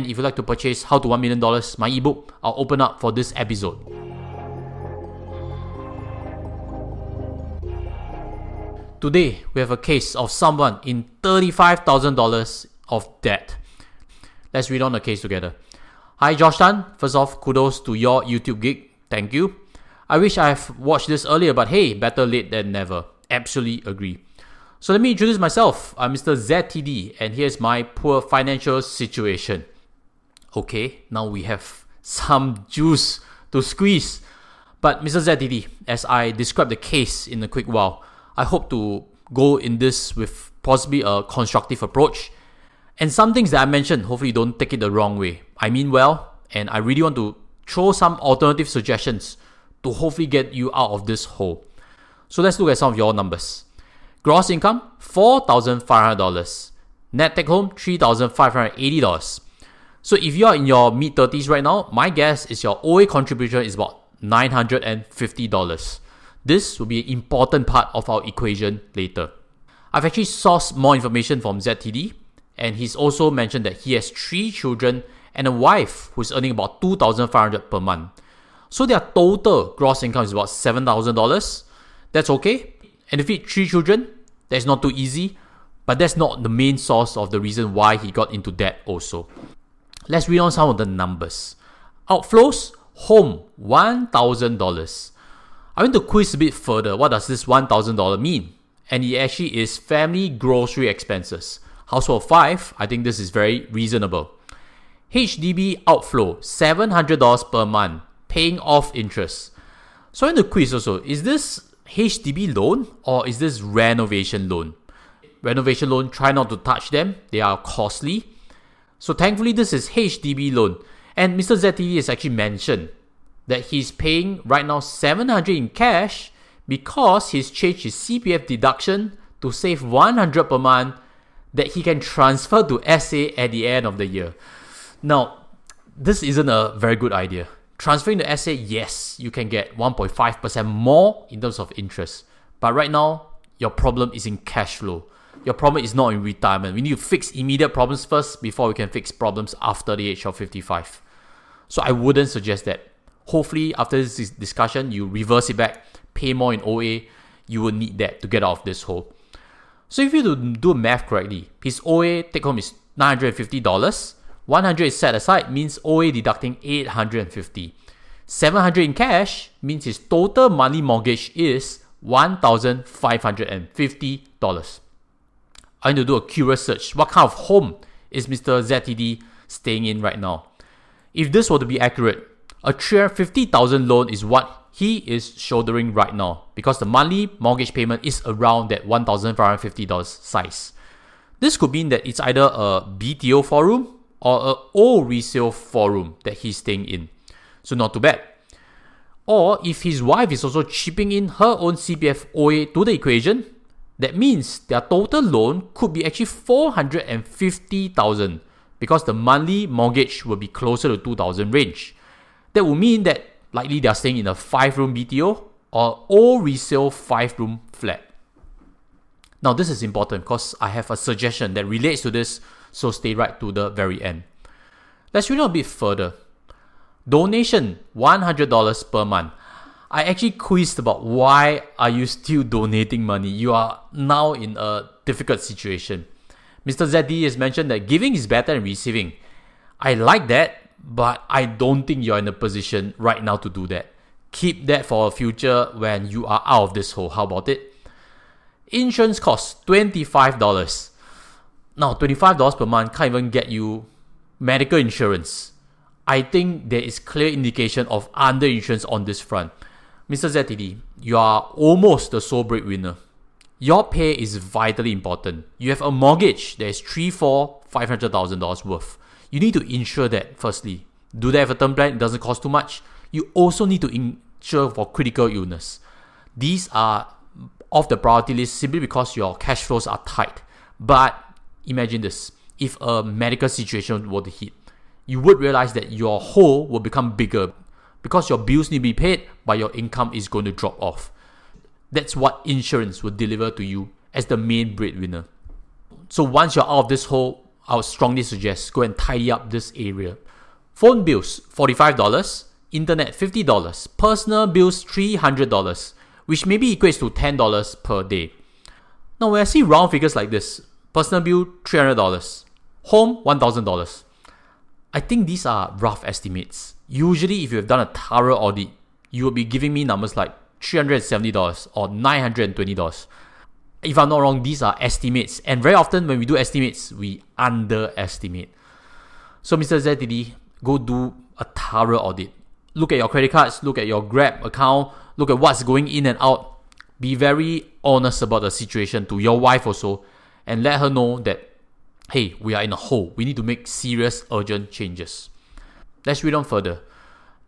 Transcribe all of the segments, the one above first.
And if you'd like to purchase How to $1 Million, my ebook, I'll open up for this episode. Today, we have a case of someone in $35,000 of debt. Let's read on the case together. Hi, Josh Tan. First off, kudos to your YouTube gig. Thank you. I wish I have watched this earlier, but hey, better late than never. Absolutely agree. So let me introduce myself. I'm Mr. ZTD, and here's my poor financial situation. Okay, now we have some juice to squeeze. But Mr. ZTD, as I describe the case in a quick while, I hope to go in this with possibly a constructive approach. And some things that I mentioned, hopefully don't take it the wrong way. I mean well, and I really want to throw some alternative suggestions to hopefully get you out of this hole. So let's look at some of your numbers. Gross income $4,500. Net take home $3,580. So if you're in your mid 30s right now, my guess is your OA contribution is about $950. This will be an important part of our equation later. I've actually sourced more information from ZTD, and he's also mentioned that he has three children and a wife who's earning about 2500 per month. So their total gross income is about $7,000. That's okay. And to feed three children, that's not too easy, but that's not the main source of the reason why he got into debt also. Let's read on some of the numbers. Outflows, home, $1,000. I want to quiz a bit further. What does this $1,000 mean? And it actually is family grocery expenses. Household 5, I think this is very reasonable. HDB outflow, $700 per month, paying off interest. So in the quiz also, is this HDB loan or is this renovation loan? Renovation loan, try not to touch them. They are costly. So thankfully, this is HDB loan. And Mr. ZTD has actually mentioned that he's paying right now 700 in cash because he's changed his CPF deduction to save 100 per month that he can transfer to SA at the end of the year. Now, this isn't a very good idea. Transferring to SA, yes, you can get 1.5% more in terms of interest. But right now, your problem is in cash flow. Your problem is not in retirement. We need to fix immediate problems first before we can fix problems after the age of 55. So I wouldn't suggest that. Hopefully, after this discussion, you reverse it back, pay more in OA. You will need that to get out of this hole. So if you do math correctly, his OA take home is $950. 100 is set aside means OA deducting 850. 700 in cash means his total monthly mortgage is $1,550. I need to do a curious search. What kind of home is Mr. ZTD staying in right now? If this were to be accurate, a 350,000 loan is what he is shouldering right now because the monthly mortgage payment is around that $1,550 size. This could mean that it's either a BTO four room or a old resale four room that he's staying in. So not too bad. Or if his wife is also chipping in her own CPF OA to the equation, that means their total loan could be actually 450,000 because the monthly mortgage will be closer to 2000 range. That would mean that likely they are staying in a 5 room BTO or old resale 5 room flat. Now this is important because I have a suggestion that relates to this, so stay right to the very end. Let's read a bit further. Donation $100 per month. I actually quizzed about why are you still donating money? You are now in a difficult situation. Mr. ZTD has mentioned that giving is better than receiving. I like that, but I don't think you're in a position right now to do that. Keep that for a future when you are out of this hole. How about it? Insurance costs $25. Now, $25 per month can't even get you medical insurance. I think there is clear indication of under insurance on this front. Mr. ZTD, you are almost the sole breadwinner. Your pay is vitally important. You have a mortgage that is three, four, five hundred thousand dollars worth. You need to insure that firstly. Do they have a term plan? It doesn't cost too much. You also need to insure for critical illness. These are off the priority list simply because your cash flows are tight. But imagine this: if a medical situation were to hit, you would realize that your hole will become bigger because your bills need to be paid, but your income is going to drop off. That's what insurance will deliver to you as the main breadwinner. So once you're out of this hole, I would strongly suggest go and tidy up this area. Phone bills $45, internet $50, personal bills $300, which maybe equates to $10 per day. Now, when I see round figures like this, personal bill $300, home $1,000, I think these are rough estimates. Usually, if you have done a thorough audit, you will be giving me numbers like $370 or $920. If I'm not wrong, these are estimates. And very often when we do estimates, we underestimate. So Mr. ZTD, go do a thorough audit. Look at your credit cards, look at your Grab account, look at what's going in and out. Be very honest about the situation to your wife also and let her know that hey, we are in a hole. We need to make serious, urgent changes. Let's read on further.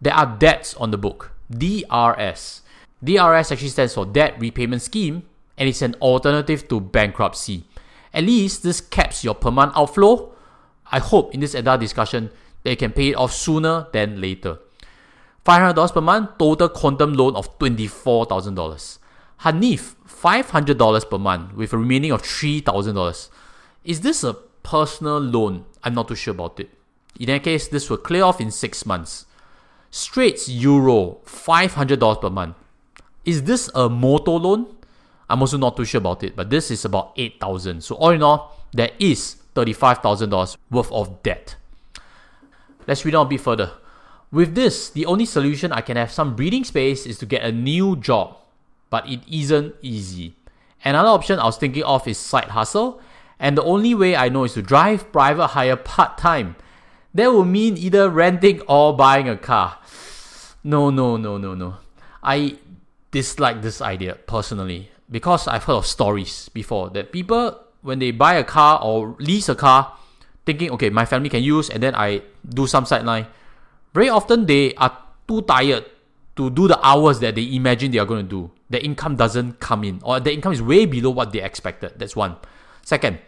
There are debts on the book. DRS. DRS actually stands for Debt Repayment Scheme and it's an alternative to bankruptcy. At least this caps your per month outflow. I hope in this entire discussion they can pay it off sooner than later. $500 per month, total quantum loan of $24,000. Hanif, $500 per month with a remaining of $3,000. Is this a personal loan? I'm not too sure about it. In that case, this will clear off in six months. Straits Euro, $500 per month. Is this a motor loan? I'm also not too sure about it, but this is about 8,000. So all in all, there is $35,000 worth of debt. Let's read on a bit further. With this, the only solution I can have some breathing space is to get a new job, but it isn't easy. Another option I was thinking of is side hustle, and the only way I know is to drive private hire part time. That will mean either renting or buying a car. No, no, no, no, no. I dislike this idea personally because I've heard of stories before that people, when they buy a car or lease a car, thinking, okay, my family can use, and then I do some sideline, very often they are too tired to do the hours that they imagine they are going to do. The income doesn't come in, or the income is way below what they expected. That's one. Second,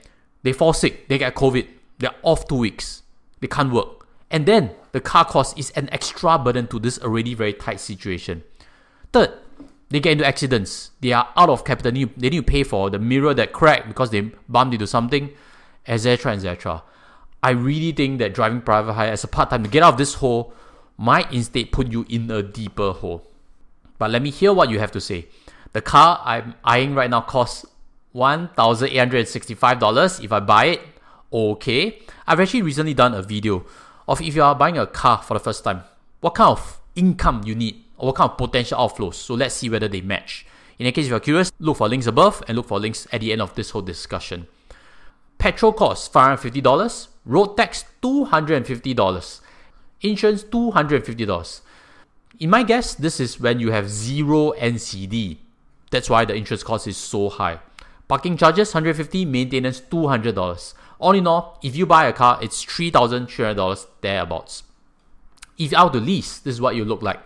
they fall sick, they get COVID, they're off two weeks, they can't work. And then the car cost is an extra burden to this already very tight situation. Third, they get into accidents. They are out of capital. They need to pay for the mirror that cracked because they bumped into something, etc. etc. I really think that driving private hire as a part time to get out of this hole might instead put you in a deeper hole. But let me hear what you have to say. The car I'm eyeing right now costs $1,865 if I buy it. Okay. I've actually recently done a video of if you are buying a car for the first time, what kind of income you need or what kind of potential outflows. So let's see whether they match. In that case, if you're curious, look for links above and look for links at the end of this whole discussion. Petrol costs $550, road tax $250, insurance $250. In my guess, this is when you have zero NCD. That's why the insurance cost is so high. Parking charges 150, maintenance $200. All in all, if you buy a car, it's $3,300 thereabouts. If you are to lease, this is what you look like.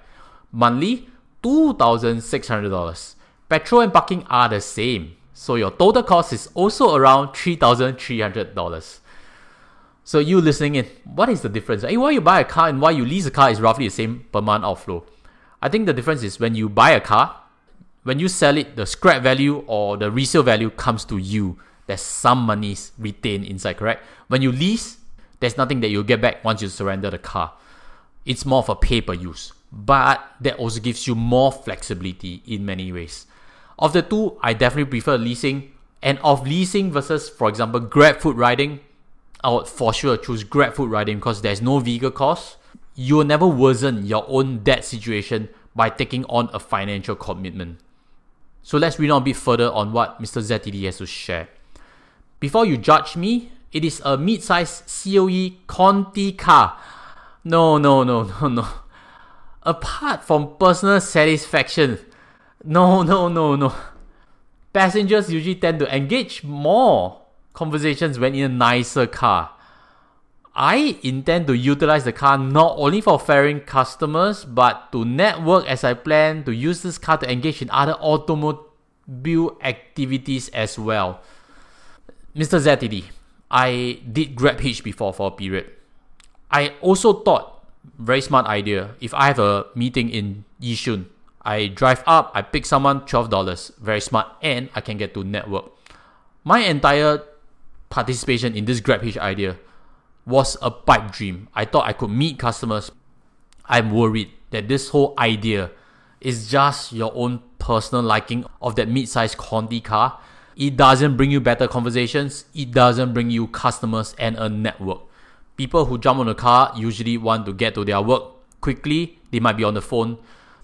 Monthly, $2,600. Petrol and parking are the same. So your total cost is also around $3,300. So you listening in, what is the difference? Hey, why you buy a car and why you lease a car is roughly the same per month outflow. I think the difference is when you buy a car, when you sell it, the scrap value or the resale value comes to you. There's some money retained inside, correct? When you lease, there's nothing that you'll get back once you surrender the car. It's more of a pay per use but that also gives you more flexibility in many ways. Of the two, I definitely prefer leasing. And of leasing versus, for example, Grab food riding, I would for sure choose Grab food riding because there's no vehicle cost. You will never worsen your own debt situation by taking on a financial commitment. So let's read on a bit further on what Mr. ZTD has to share. Before you judge me, it is a mid-sized COE Conti car. No, no, no, no, no apart from personal satisfaction, no, no, no, no. Passengers usually tend to engage more conversations when in a nicer car. I intend to utilize the car not only for ferrying customers but to network as I plan to use this car to engage in other automobile activities as well. Mr. ZTD, I did Grab Hitch before for a period. I also thought very smart idea. If I have a meeting in Yishun, I drive up, I pick someone, $12. Very smart. And I can get to network. My entire participation in this GrabHitch idea was a pipe dream. I thought I could meet customers. I'm worried that this whole idea is just your own personal liking of that mid-sized Conti car. It doesn't bring you better conversations. It doesn't bring you customers and a network. People who jump on a car usually want to get to their work quickly. They might be on the phone.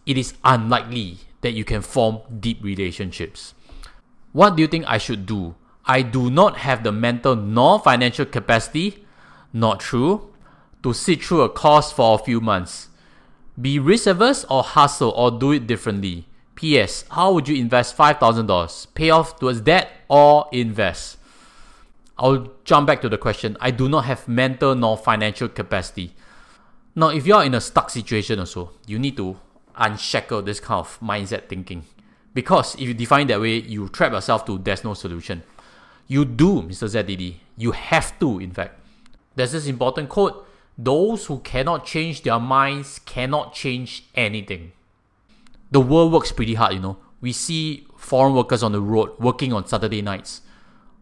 It is unlikely that you can form deep relationships. What do you think I should do? I do not have the mental nor financial capacity, not true, to sit through a course for a few months. Be risk averse or hustle or do it differently. P.S. How would you invest $5,000? Pay off towards debt or invest? I'll jump back to the question. I do not have mental nor financial capacity. Now, if you are in a stuck situation also, you need to unshackle this kind of mindset thinking. Because if you define that way, you trap yourself to there's no solution. You do, Mr. ZTD. You have to, in fact. There's this important quote those who cannot change their minds cannot change anything. The world works pretty hard, you know. We see foreign workers on the road working on Saturday nights.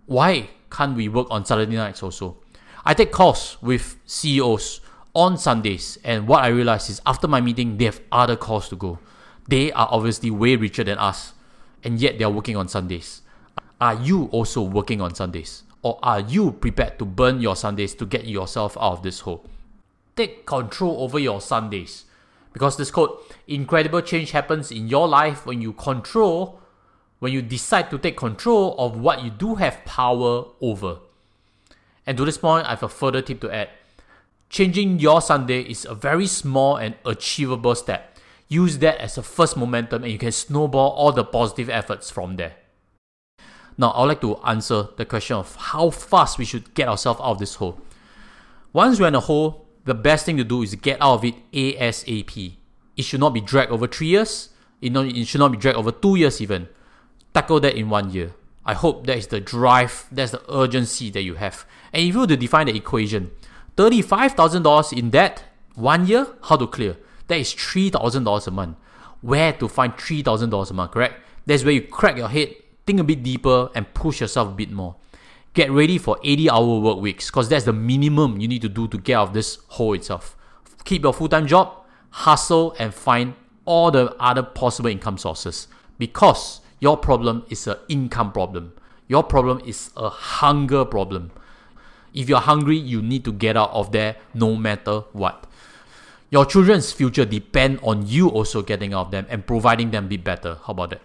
Why can't we work on Saturday nights also? I take calls with CEOs on Sundays, and what I realize is after my meeting, they have other calls to go. They are obviously way richer than us, and yet they are working on Sundays. Are you also working on Sundays? Or are you prepared to burn your Sundays to get yourself out of this hole? Take control over your Sundays. Because this quote, incredible change happens in your life when you control, when you decide to take control of what you do have power over. And to this point, I have a further tip to add. Changing your Sunday is a very small and achievable step. Use that as a first momentum and you can snowball all the positive efforts from there. Now, I would like to answer the question of how fast we should get ourselves out of this hole. Once we're in a hole, the best thing to do is get out of it ASAP. It should not be dragged over three years. It, should not be dragged over two years even. Tackle that in one year. I hope that is the drive, that's the urgency that you have. And if you were to define the equation, $35,000 in debt, one year, how to clear? That is $3,000 a month. Where to find $3,000 a month, correct? That's where you crack your head, think a bit deeper, and push yourself a bit more get ready for 80 hour work weeks because that's the minimum you need to do to get out of this hole itself. Keep your full time job, hustle, and find all the other possible income sources because your problem is an income problem. Your problem is a hunger problem. If you're hungry, you need to get out of there no matter what. Your children's future depend on you also getting out of them and providing them bit better. How about that?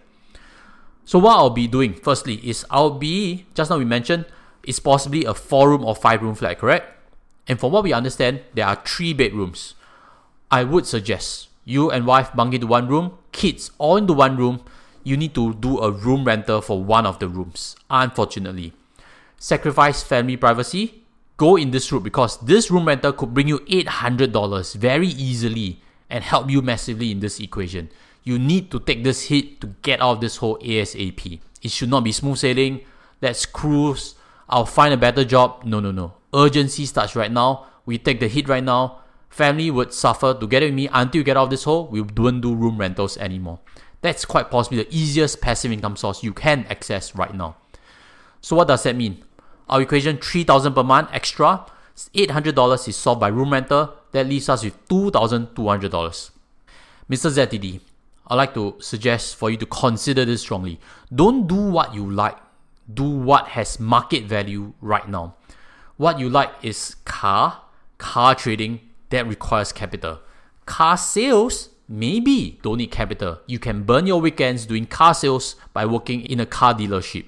So what I'll be doing firstly is I'll be just now we mentioned it's possibly a four room or five room flat, correct? And from what we understand, there are three bedrooms. I would suggest you and wife bunk into one room, kids all into one room. You need to do a room rental for one of the rooms. Unfortunately, sacrifice family privacy. Go in this route because this room rental could bring you $800 very easily and help you massively in this equation. You need to take this hit to get out of this hole ASAP. It should not be smooth sailing. Let's cruise I'll find a better job. No, no, no. Urgency starts right now. We take the hit right now. Family would suffer together with me until you get out of this hole. We don't do room rentals anymore. That's quite possibly the easiest passive income source you can access right now. So what does that mean? Our equation 3000 per month extra, $800 is solved by room rental. That leaves us with $2,200. Mr. ZTD, I'd like to suggest for you to consider this strongly. Don't do what you like do what has market value right now. What you like is car, car trading that requires capital. Car sales maybe don't need capital. You can burn your weekends doing car sales by working in a car dealership.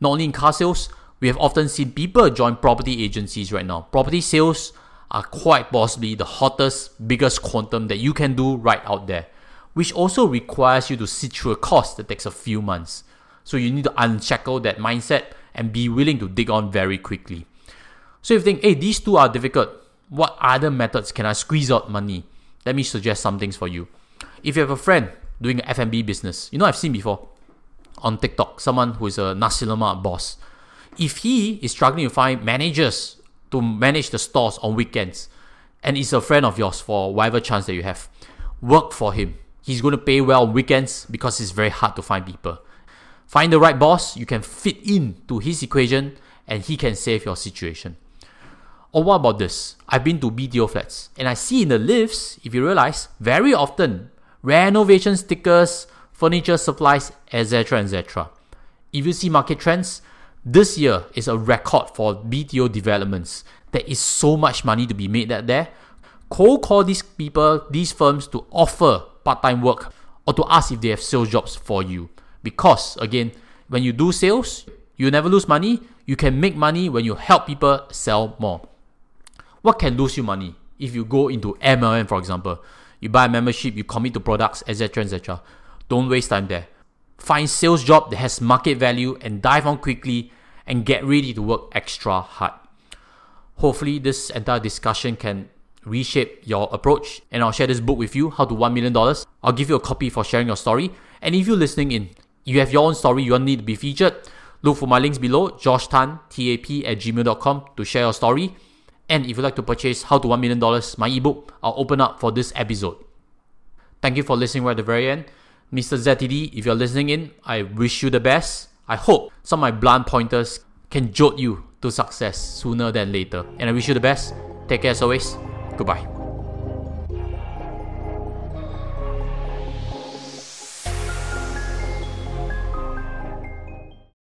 Not only in car sales, we have often seen people join property agencies right now. Property sales are quite possibly the hottest, biggest quantum that you can do right out there, which also requires you to sit through a course that takes a few months. So you need to unshackle that mindset and be willing to dig on very quickly. So if you think, hey, these two are difficult, what other methods can I squeeze out money? Let me suggest some things for you. If you have a friend doing an F&B business, you know I've seen before on TikTok, someone who is a nasi lemak boss. If he is struggling to find managers to manage the stores on weekends, and is a friend of yours for whatever chance that you have, work for him. He's going to pay well on weekends because it's very hard to find people. Find the right boss, you can fit in to his equation and he can save your situation. Or what about this? I've been to BTO flats and I see in the lifts, if you realize, very often renovation stickers, furniture supplies, etc. etc. If you see market trends, this year is a record for BTO developments. There is so much money to be made that there. Cold call these people, these firms to offer part-time work or to ask if they have sales jobs for you. Because again, when you do sales, you never lose money. You can make money when you help people sell more. What can lose you money? If you go into MLM, for example, you buy a membership, you commit to products, etc., etc. Don't waste time there. Find sales job that has market value and dive on quickly and get ready to work extra hard. Hopefully, this entire discussion can reshape your approach and I'll share this book with you, How to $1 Million. I'll give you a copy for sharing your story. And if you're listening in, you have your own story you want need to be featured, look for my links below, Josh Tan, tap at gmail.com to share your story. And if you'd like to purchase How to $1 Million, my ebook, I'll open up for this episode. Thank you for listening right at the very end. Mr. ZTD, if you're listening in, I wish you the best. I hope some of my blunt pointers can jolt you to success sooner than later. And I wish you the best. Take care as always. Goodbye.